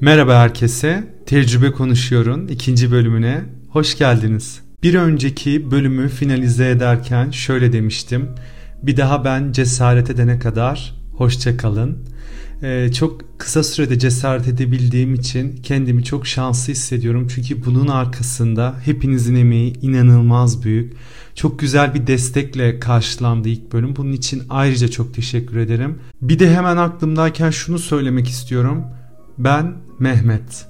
Merhaba herkese. Tecrübe Konuşuyor'un ikinci bölümüne hoş geldiniz. Bir önceki bölümü finalize ederken şöyle demiştim. Bir daha ben cesaret edene kadar hoşça kalın. Ee, çok kısa sürede cesaret edebildiğim için kendimi çok şanslı hissediyorum. Çünkü bunun arkasında hepinizin emeği inanılmaz büyük. Çok güzel bir destekle karşılandı ilk bölüm. Bunun için ayrıca çok teşekkür ederim. Bir de hemen aklımdayken şunu söylemek istiyorum. Ben Mehmet.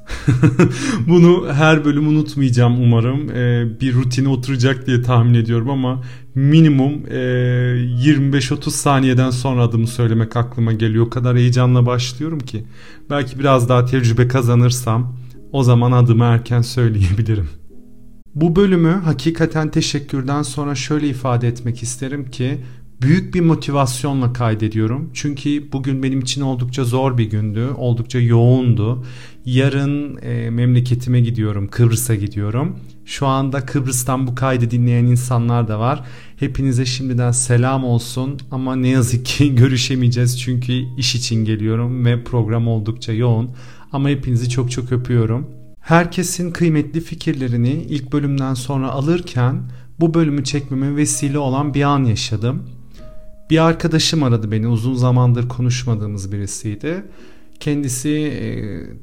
Bunu her bölüm unutmayacağım umarım. Ee, bir rutine oturacak diye tahmin ediyorum ama minimum e, 25-30 saniyeden sonra adımı söylemek aklıma geliyor. O kadar heyecanla başlıyorum ki. Belki biraz daha tecrübe kazanırsam o zaman adımı erken söyleyebilirim. Bu bölümü hakikaten teşekkürden sonra şöyle ifade etmek isterim ki büyük bir motivasyonla kaydediyorum. Çünkü bugün benim için oldukça zor bir gündü. Oldukça yoğundu. Yarın e, memleketime gidiyorum. Kıbrıs'a gidiyorum. Şu anda Kıbrıs'tan bu kaydı dinleyen insanlar da var. Hepinize şimdiden selam olsun. Ama ne yazık ki görüşemeyeceğiz. Çünkü iş için geliyorum ve program oldukça yoğun. Ama hepinizi çok çok öpüyorum. Herkesin kıymetli fikirlerini ilk bölümden sonra alırken bu bölümü çekmeme vesile olan bir an yaşadım. Bir arkadaşım aradı beni uzun zamandır konuşmadığımız birisiydi. Kendisi e,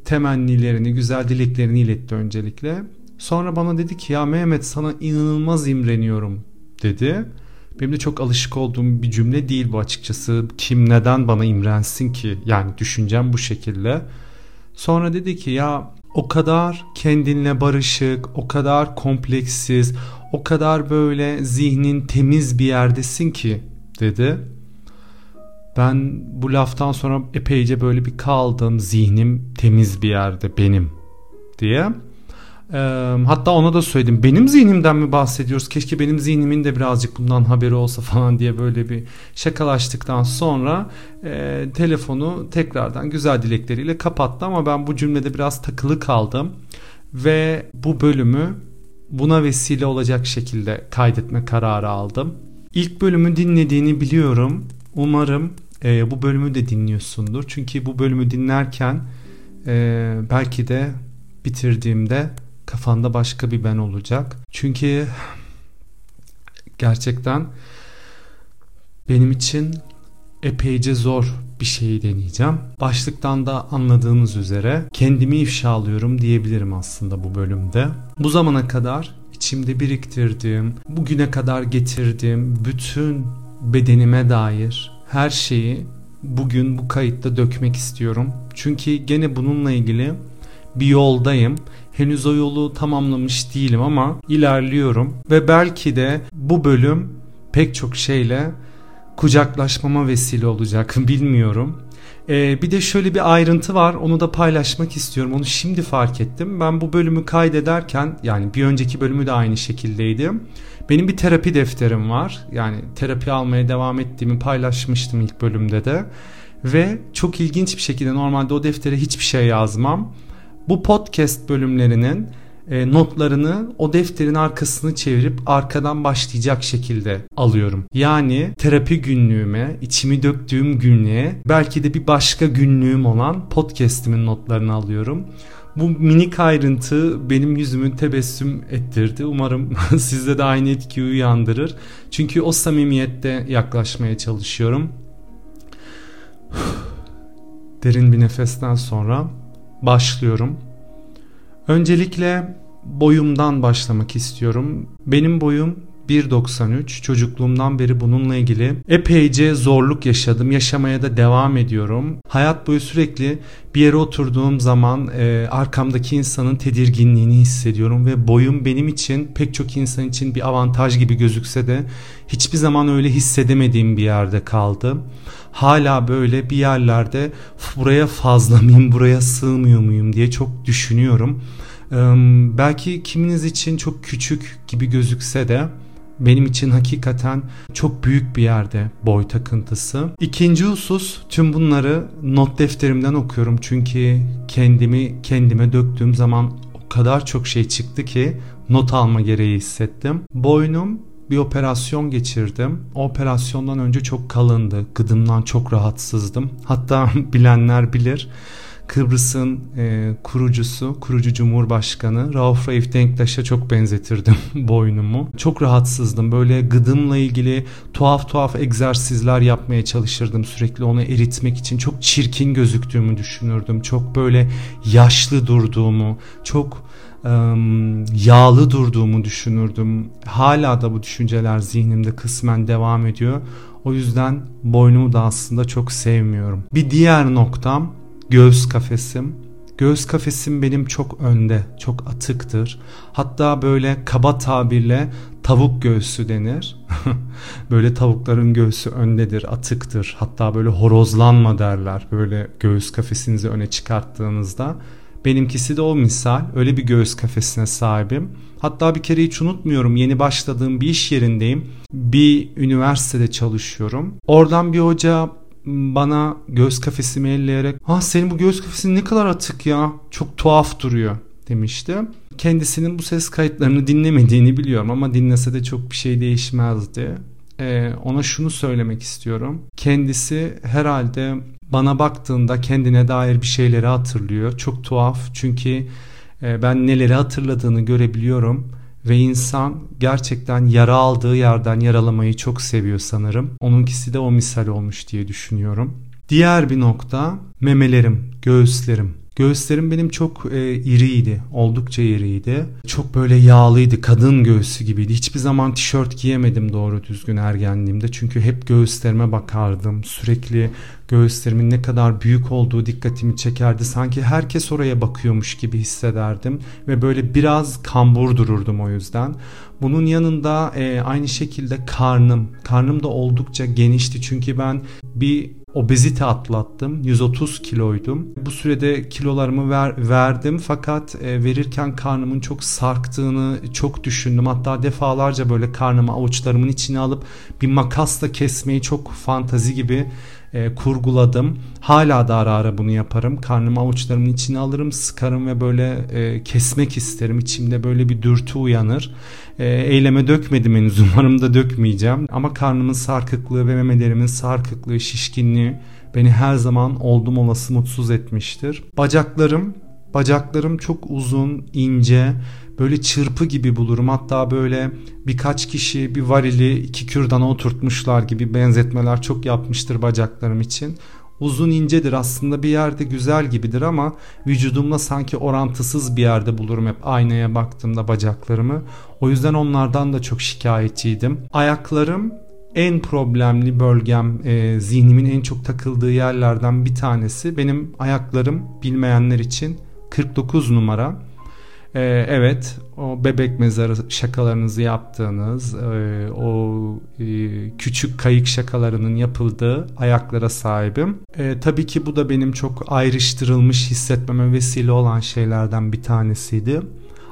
temennilerini, güzel dileklerini iletti öncelikle. Sonra bana dedi ki ya Mehmet sana inanılmaz imreniyorum dedi. Benim de çok alışık olduğum bir cümle değil bu açıkçası. Kim neden bana imrensin ki? Yani düşüncem bu şekilde. Sonra dedi ki ya o kadar kendinle barışık, o kadar kompleksiz, o kadar böyle zihnin temiz bir yerdesin ki dedi. Ben bu laftan sonra epeyce böyle bir kaldım. Zihnim temiz bir yerde benim diye. Ee, hatta ona da söyledim. Benim zihnimden mi bahsediyoruz? Keşke benim zihnimin de birazcık bundan haberi olsa falan diye böyle bir şakalaştıktan sonra e, telefonu tekrardan güzel dilekleriyle kapattı ama ben bu cümlede biraz takılı kaldım ve bu bölümü buna vesile olacak şekilde kaydetme kararı aldım. İlk bölümü dinlediğini biliyorum. Umarım e, bu bölümü de dinliyorsundur. Çünkü bu bölümü dinlerken e, belki de bitirdiğimde kafanda başka bir ben olacak. Çünkü gerçekten benim için epeyce zor bir şeyi deneyeceğim. Başlıktan da anladığınız üzere kendimi ifşalıyorum diyebilirim aslında bu bölümde. Bu zamana kadar içimde biriktirdiğim, bugüne kadar getirdiğim bütün bedenime dair her şeyi bugün bu kayıtta dökmek istiyorum. Çünkü gene bununla ilgili bir yoldayım. Henüz o yolu tamamlamış değilim ama ilerliyorum ve belki de bu bölüm pek çok şeyle kucaklaşmama vesile olacak bilmiyorum. Ee, bir de şöyle bir ayrıntı var onu da paylaşmak istiyorum onu şimdi fark ettim. Ben bu bölümü kaydederken yani bir önceki bölümü de aynı şekildeydi. Benim bir terapi defterim var yani terapi almaya devam ettiğimi paylaşmıştım ilk bölümde de. Ve çok ilginç bir şekilde normalde o deftere hiçbir şey yazmam. Bu podcast bölümlerinin e, notlarını o defterin arkasını çevirip arkadan başlayacak şekilde alıyorum. Yani terapi günlüğüme, içimi döktüğüm günlüğe belki de bir başka günlüğüm olan podcast'imin notlarını alıyorum. Bu minik ayrıntı benim yüzümü tebessüm ettirdi. Umarım sizde de aynı etkiyi uyandırır. Çünkü o samimiyette yaklaşmaya çalışıyorum. Derin bir nefesten sonra başlıyorum. Öncelikle boyumdan başlamak istiyorum. Benim boyum 1.93 çocukluğumdan beri bununla ilgili epeyce zorluk yaşadım. Yaşamaya da devam ediyorum. Hayat boyu sürekli bir yere oturduğum zaman e, arkamdaki insanın tedirginliğini hissediyorum ve boyum benim için pek çok insan için bir avantaj gibi gözükse de hiçbir zaman öyle hissedemediğim bir yerde kaldı hala böyle bir yerlerde buraya fazla mıyım buraya sığmıyor muyum diye çok düşünüyorum. Belki kiminiz için çok küçük gibi gözükse de benim için hakikaten çok büyük bir yerde boy takıntısı. İkinci husus tüm bunları not defterimden okuyorum çünkü kendimi kendime döktüğüm zaman o kadar çok şey çıktı ki not alma gereği hissettim. Boynum bir operasyon geçirdim. O operasyondan önce çok kalındı. Gıdımdan çok rahatsızdım. Hatta bilenler bilir Kıbrıs'ın e, kurucusu, kurucu Cumhurbaşkanı Rauf Raif Denktaş'a çok benzetirdim boynumu. Çok rahatsızdım. Böyle gıdımla ilgili tuhaf tuhaf egzersizler yapmaya çalışırdım sürekli onu eritmek için. Çok çirkin gözüktüğümü düşünürdüm. Çok böyle yaşlı durduğumu, çok yağlı durduğumu düşünürdüm. Hala da bu düşünceler zihnimde kısmen devam ediyor. O yüzden boynumu da aslında çok sevmiyorum. Bir diğer noktam göğüs kafesim. Göğüs kafesim benim çok önde, çok atıktır. Hatta böyle kaba tabirle tavuk göğsü denir. böyle tavukların göğsü öndedir, atıktır. Hatta böyle horozlanma derler. Böyle göğüs kafesinizi öne çıkarttığınızda. Benimkisi de o misal. Öyle bir göğüs kafesine sahibim. Hatta bir kere hiç unutmuyorum yeni başladığım bir iş yerindeyim. Bir üniversitede çalışıyorum. Oradan bir hoca bana göğüs kafesimi elleyerek "Ha senin bu göğüs kafesin ne kadar atık ya. Çok tuhaf duruyor." demişti. Kendisinin bu ses kayıtlarını dinlemediğini biliyorum ama dinlese de çok bir şey değişmezdi. Ee, ona şunu söylemek istiyorum. Kendisi herhalde bana baktığında kendine dair bir şeyleri hatırlıyor. Çok tuhaf çünkü e, ben neleri hatırladığını görebiliyorum ve insan gerçekten yara aldığı yerden yaralamayı çok seviyor sanırım. Onunkisi de o misal olmuş diye düşünüyorum. Diğer bir nokta memelerim, göğüslerim. Göğüslerim benim çok e, iriydi. Oldukça iriydi. Çok böyle yağlıydı. Kadın göğsü gibiydi. Hiçbir zaman tişört giyemedim doğru düzgün ergenliğimde. Çünkü hep göğüslerime bakardım. Sürekli göğüslerimin ne kadar büyük olduğu dikkatimi çekerdi. Sanki herkes oraya bakıyormuş gibi hissederdim. Ve böyle biraz kambur dururdum o yüzden. Bunun yanında e, aynı şekilde karnım. Karnım da oldukça genişti. Çünkü ben bir obezite atlattım. 130 kiloydum. Bu sürede kilolarımı ver, verdim fakat e, verirken karnımın çok sarktığını çok düşündüm. Hatta defalarca böyle karnımı avuçlarımın içine alıp bir makasla kesmeyi çok fantazi gibi e, kurguladım. Hala da ara ara bunu yaparım. Karnımı avuçlarımın içine alırım, sıkarım ve böyle e, kesmek isterim. İçimde böyle bir dürtü uyanır. E, eyleme dökmedim henüz. Umarım da dökmeyeceğim. Ama karnımın sarkıklığı ve memelerimin sarkıklığı, şişkinliği beni her zaman oldum olası mutsuz etmiştir. Bacaklarım Bacaklarım çok uzun, ince, böyle çırpı gibi bulurum. Hatta böyle birkaç kişi bir varili iki kürdana oturtmuşlar gibi benzetmeler çok yapmıştır bacaklarım için. Uzun incedir aslında bir yerde güzel gibidir ama vücudumla sanki orantısız bir yerde bulurum hep aynaya baktığımda bacaklarımı. O yüzden onlardan da çok şikayetçiydim. Ayaklarım en problemli bölgem, e, zihnimin en çok takıldığı yerlerden bir tanesi. Benim ayaklarım bilmeyenler için 49 numara. Ee, evet o bebek mezarı şakalarınızı yaptığınız e, o e, küçük kayık şakalarının yapıldığı ayaklara sahibim. E, tabii ki bu da benim çok ayrıştırılmış hissetmeme vesile olan şeylerden bir tanesiydi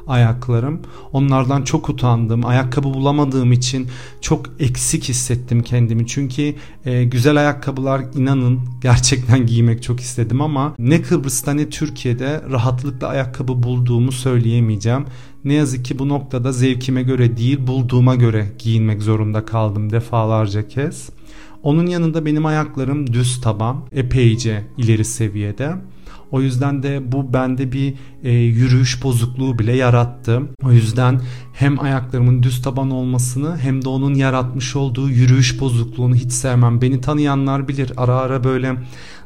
ayaklarım. Onlardan çok utandım. Ayakkabı bulamadığım için çok eksik hissettim kendimi. Çünkü e, güzel ayakkabılar inanın gerçekten giymek çok istedim ama ne Kıbrıs'ta ne Türkiye'de rahatlıkla ayakkabı bulduğumu söyleyemeyeceğim. Ne yazık ki bu noktada zevkime göre değil bulduğuma göre giyinmek zorunda kaldım defalarca kez. Onun yanında benim ayaklarım düz taban, epeyce ileri seviyede. O yüzden de bu bende bir e, yürüyüş bozukluğu bile yarattı. O yüzden hem ayaklarımın düz taban olmasını hem de onun yaratmış olduğu yürüyüş bozukluğunu hiç sevmem. Beni tanıyanlar bilir ara ara böyle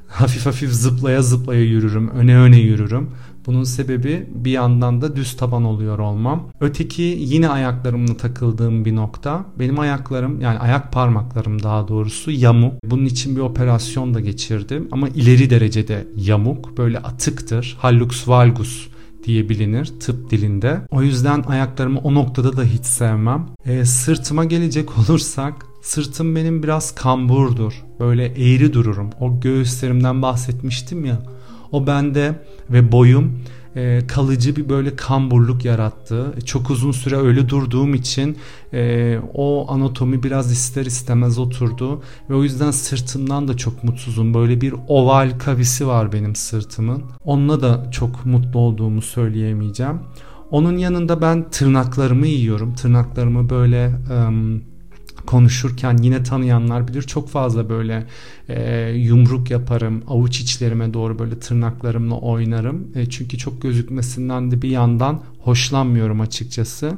hafif hafif zıplaya zıplaya yürürüm, öne öne yürürüm. Bunun sebebi bir yandan da düz taban oluyor olmam. Öteki yine ayaklarımla takıldığım bir nokta. Benim ayaklarım yani ayak parmaklarım daha doğrusu yamuk. Bunun için bir operasyon da geçirdim ama ileri derecede yamuk. Böyle atıktır. Hallux valgus diye bilinir tıp dilinde. O yüzden ayaklarımı o noktada da hiç sevmem. E, sırtıma gelecek olursak sırtım benim biraz kamburdur. Böyle eğri dururum. O göğüslerimden bahsetmiştim ya. O bende ve boyum e, kalıcı bir böyle kamburluk yarattı. Çok uzun süre öyle durduğum için e, o anatomi biraz ister istemez oturdu ve o yüzden sırtımdan da çok mutsuzum. Böyle bir oval kavisi var benim sırtımın. Onunla da çok mutlu olduğumu söyleyemeyeceğim. Onun yanında ben tırnaklarımı yiyorum. Tırnaklarımı böyle... Um, konuşurken yine tanıyanlar bilir. Çok fazla böyle e, yumruk yaparım avuç içlerime doğru böyle tırnaklarımla oynarım e, çünkü çok gözükmesinden de bir yandan hoşlanmıyorum açıkçası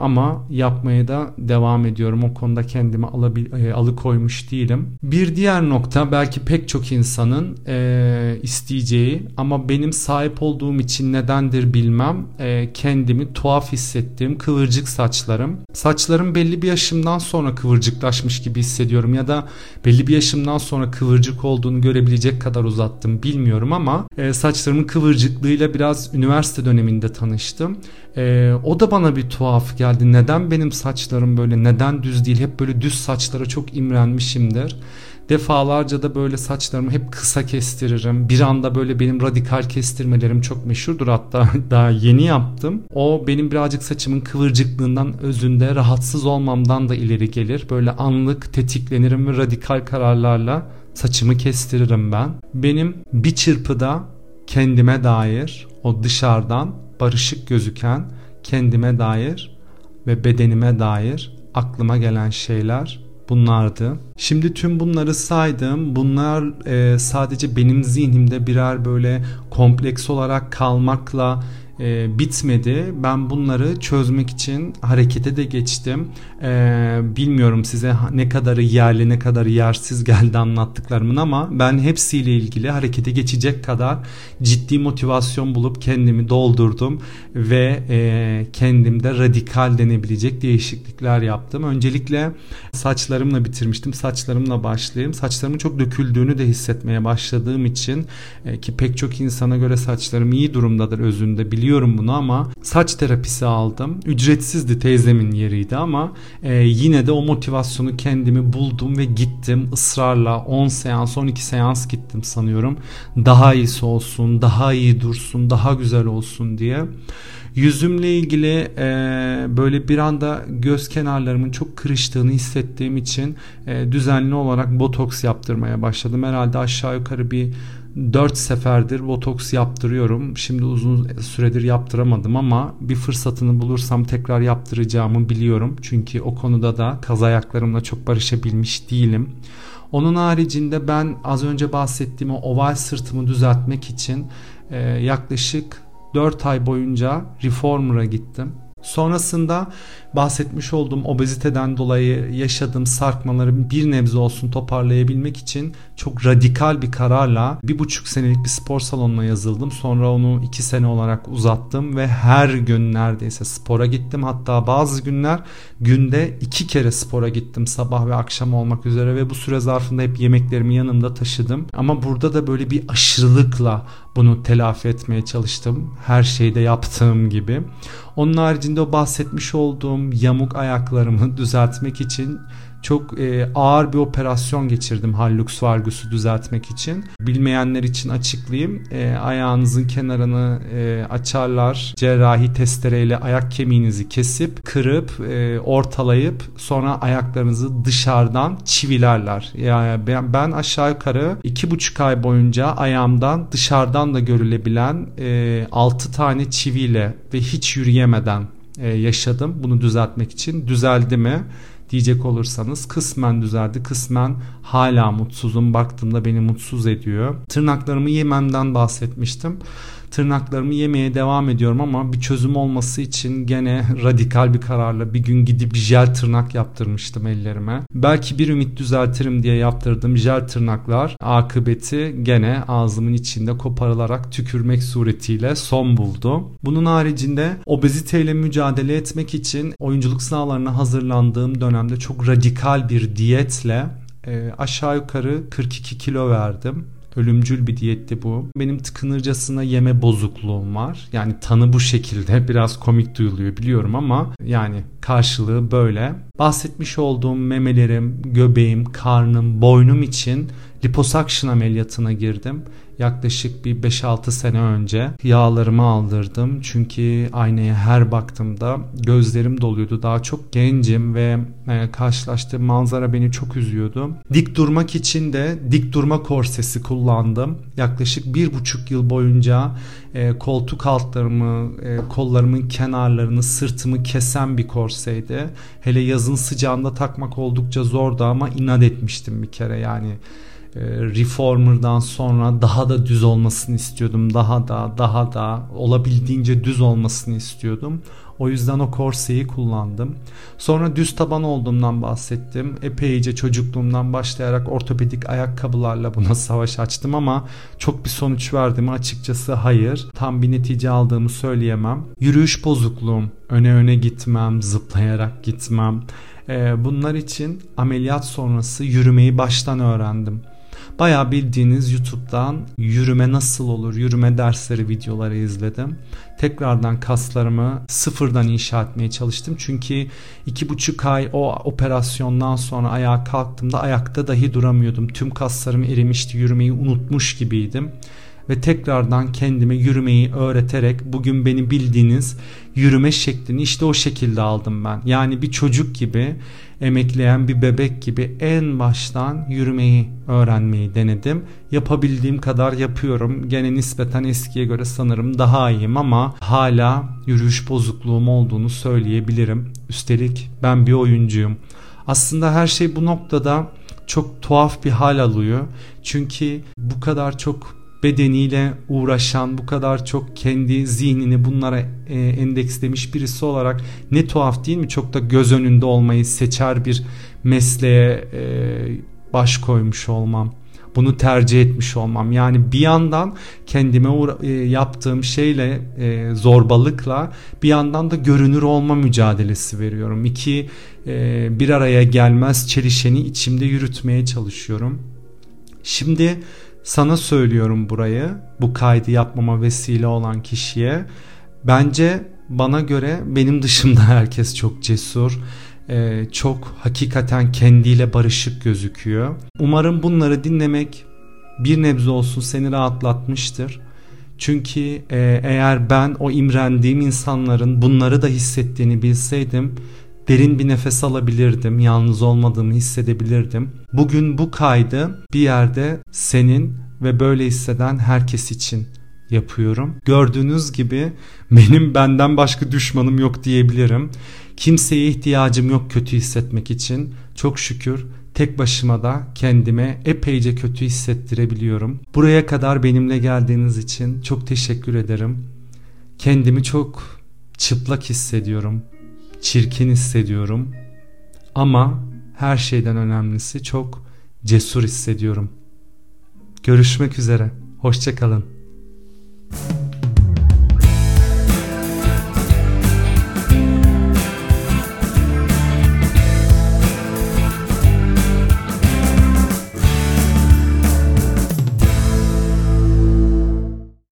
ama yapmaya da devam ediyorum. O konuda kendimi alabil, e, alıkoymuş değilim. Bir diğer nokta belki pek çok insanın e, isteyeceği ama benim sahip olduğum için nedendir bilmem e, kendimi tuhaf hissettiğim kıvırcık saçlarım. Saçlarım belli bir yaşımdan sonra kıvırcıklaşmış gibi hissediyorum ya da belli bir yaşımdan sonra kıvırcık olduğunu görebilecek kadar uzattım bilmiyorum ama e, saçlarımın kıvırcıklığıyla biraz üniversite döneminde tanıştım. E, o da bana bir tuhaf geldi. Neden benim saçlarım böyle neden düz değil? Hep böyle düz saçlara çok imrenmişimdir. Defalarca da böyle saçlarımı hep kısa kestiririm. Bir anda böyle benim radikal kestirmelerim çok meşhurdur hatta daha yeni yaptım. O benim birazcık saçımın kıvırcıklığından özünde rahatsız olmamdan da ileri gelir. Böyle anlık tetiklenirim ve radikal kararlarla saçımı kestiririm ben. Benim bir çırpıda kendime dair o dışarıdan barışık gözüken kendime dair ve bedenime dair aklıma gelen şeyler bunlardı. Şimdi tüm bunları saydım. Bunlar e, sadece benim zihnimde birer böyle kompleks olarak kalmakla e, bitmedi. Ben bunları çözmek için harekete de geçtim. E, bilmiyorum size ne kadarı yerli ne kadarı yersiz geldi anlattıklarımın ama ben hepsiyle ilgili harekete geçecek kadar ciddi motivasyon bulup kendimi doldurdum ve e, kendimde radikal denebilecek değişiklikler yaptım. Öncelikle saçlarımla bitirmiştim. Saçlarımla başlayayım. Saçlarımın çok döküldüğünü de hissetmeye başladığım için e, ki pek çok insana göre saçlarım iyi durumdadır özünde biliyorum biliyorum bunu ama saç terapisi aldım. Ücretsizdi teyzemin yeriydi ama e, yine de o motivasyonu kendimi buldum ve gittim ısrarla 10 seans 12 seans gittim sanıyorum. Daha iyisi olsun, daha iyi dursun, daha güzel olsun diye. Yüzümle ilgili e, böyle bir anda göz kenarlarımın çok kırıştığını hissettiğim için e, düzenli olarak botoks yaptırmaya başladım. Herhalde aşağı yukarı bir 4 seferdir botoks yaptırıyorum. Şimdi uzun süredir yaptıramadım ama bir fırsatını bulursam tekrar yaptıracağımı biliyorum. Çünkü o konuda da kaz ayaklarımla çok barışabilmiş değilim. Onun haricinde ben az önce bahsettiğim o oval sırtımı düzeltmek için e, yaklaşık 4 ay boyunca reformer'a gittim. Sonrasında bahsetmiş olduğum obeziteden dolayı yaşadığım sarkmaları bir nebze olsun toparlayabilmek için çok radikal bir kararla bir buçuk senelik bir spor salonuna yazıldım. Sonra onu iki sene olarak uzattım ve her gün neredeyse spora gittim. Hatta bazı günler günde iki kere spora gittim sabah ve akşam olmak üzere ve bu süre zarfında hep yemeklerimi yanımda taşıdım. Ama burada da böyle bir aşırılıkla bunu telafi etmeye çalıştım. Her şeyde yaptığım gibi. Onun haricinde o bahsetmiş olduğum yamuk ayaklarımı düzeltmek için çok e, ağır bir operasyon geçirdim hallux valgus'u düzeltmek için. Bilmeyenler için açıklayayım. E, ayağınızın kenarını e, açarlar. Cerrahi testereyle ayak kemiğinizi kesip, kırıp, e, ortalayıp sonra ayaklarınızı dışarıdan çivilerler. Yani ben, ben aşağı yukarı iki buçuk ay boyunca ayağımdan dışarıdan da görülebilen e, 6 tane çiviyle ve hiç yürüyemeden e, yaşadım bunu düzeltmek için. Düzeldi mi? Diyecek olursanız kısmen düzeldi kısmen hala mutsuzum baktığımda beni mutsuz ediyor. Tırnaklarımı yememden bahsetmiştim. Tırnaklarımı yemeye devam ediyorum ama bir çözüm olması için gene radikal bir kararla bir gün gidip jel tırnak yaptırmıştım ellerime. Belki bir ümit düzeltirim diye yaptırdığım jel tırnaklar akıbeti gene ağzımın içinde koparılarak tükürmek suretiyle son buldu. Bunun haricinde obeziteyle mücadele etmek için oyunculuk sınavlarına hazırlandığım dönemde çok radikal bir diyetle e, aşağı yukarı 42 kilo verdim. Ölümcül bir diyetti bu. Benim tıkınırcasına yeme bozukluğum var. Yani tanı bu şekilde biraz komik duyuluyor biliyorum ama yani karşılığı böyle. Bahsetmiş olduğum memelerim, göbeğim, karnım, boynum için liposuction ameliyatına girdim. Yaklaşık bir 5-6 sene önce yağlarımı aldırdım. Çünkü aynaya her baktığımda gözlerim doluyordu. Daha çok gencim ve e, karşılaştığım manzara beni çok üzüyordu. Dik durmak için de dik durma korsesi kullandım. Yaklaşık bir buçuk yıl boyunca e, koltuk altlarımı, e, kollarımın kenarlarını, sırtımı kesen bir korseydi. Hele yazın sıcağında takmak oldukça zordu ama inat etmiştim bir kere yani Reformer'dan sonra daha da düz olmasını istiyordum. Daha da daha da olabildiğince düz olmasını istiyordum. O yüzden o korseyi kullandım. Sonra düz taban olduğumdan bahsettim. Epeyce çocukluğumdan başlayarak ortopedik ayakkabılarla buna savaş açtım ama çok bir sonuç verdi mi açıkçası hayır. Tam bir netice aldığımı söyleyemem. Yürüyüş bozukluğum. Öne öne gitmem, zıplayarak gitmem. E, bunlar için ameliyat sonrası yürümeyi baştan öğrendim. Baya bildiğiniz YouTube'dan yürüme nasıl olur, yürüme dersleri videoları izledim. Tekrardan kaslarımı sıfırdan inşa etmeye çalıştım. Çünkü iki buçuk ay o operasyondan sonra ayağa kalktığımda ayakta dahi duramıyordum. Tüm kaslarım erimişti, yürümeyi unutmuş gibiydim ve tekrardan kendime yürümeyi öğreterek bugün beni bildiğiniz yürüme şeklini işte o şekilde aldım ben. Yani bir çocuk gibi emekleyen bir bebek gibi en baştan yürümeyi öğrenmeyi denedim. Yapabildiğim kadar yapıyorum. Gene nispeten eskiye göre sanırım daha iyiyim ama hala yürüyüş bozukluğum olduğunu söyleyebilirim. Üstelik ben bir oyuncuyum. Aslında her şey bu noktada çok tuhaf bir hal alıyor. Çünkü bu kadar çok bedeniyle uğraşan, bu kadar çok kendi zihnini bunlara e, endekslemiş birisi olarak ne tuhaf değil mi? Çok da göz önünde olmayı seçer bir mesleğe e, baş koymuş olmam. Bunu tercih etmiş olmam. Yani bir yandan kendime e, yaptığım şeyle e, zorbalıkla bir yandan da görünür olma mücadelesi veriyorum. İki e, bir araya gelmez çelişeni içimde yürütmeye çalışıyorum. Şimdi sana söylüyorum burayı bu kaydı yapmama vesile olan kişiye. Bence bana göre benim dışımda herkes çok cesur. Ee, çok hakikaten kendiyle barışık gözüküyor. Umarım bunları dinlemek bir nebze olsun seni rahatlatmıştır. Çünkü e, eğer ben o imrendiğim insanların bunları da hissettiğini bilseydim derin bir nefes alabilirdim. Yalnız olmadığımı hissedebilirdim. Bugün bu kaydı bir yerde senin ve böyle hisseden herkes için yapıyorum. Gördüğünüz gibi benim benden başka düşmanım yok diyebilirim. Kimseye ihtiyacım yok kötü hissetmek için. Çok şükür tek başıma da kendime epeyce kötü hissettirebiliyorum. Buraya kadar benimle geldiğiniz için çok teşekkür ederim. Kendimi çok çıplak hissediyorum çirkin hissediyorum. Ama her şeyden önemlisi çok cesur hissediyorum. Görüşmek üzere. Hoşçakalın. kalın.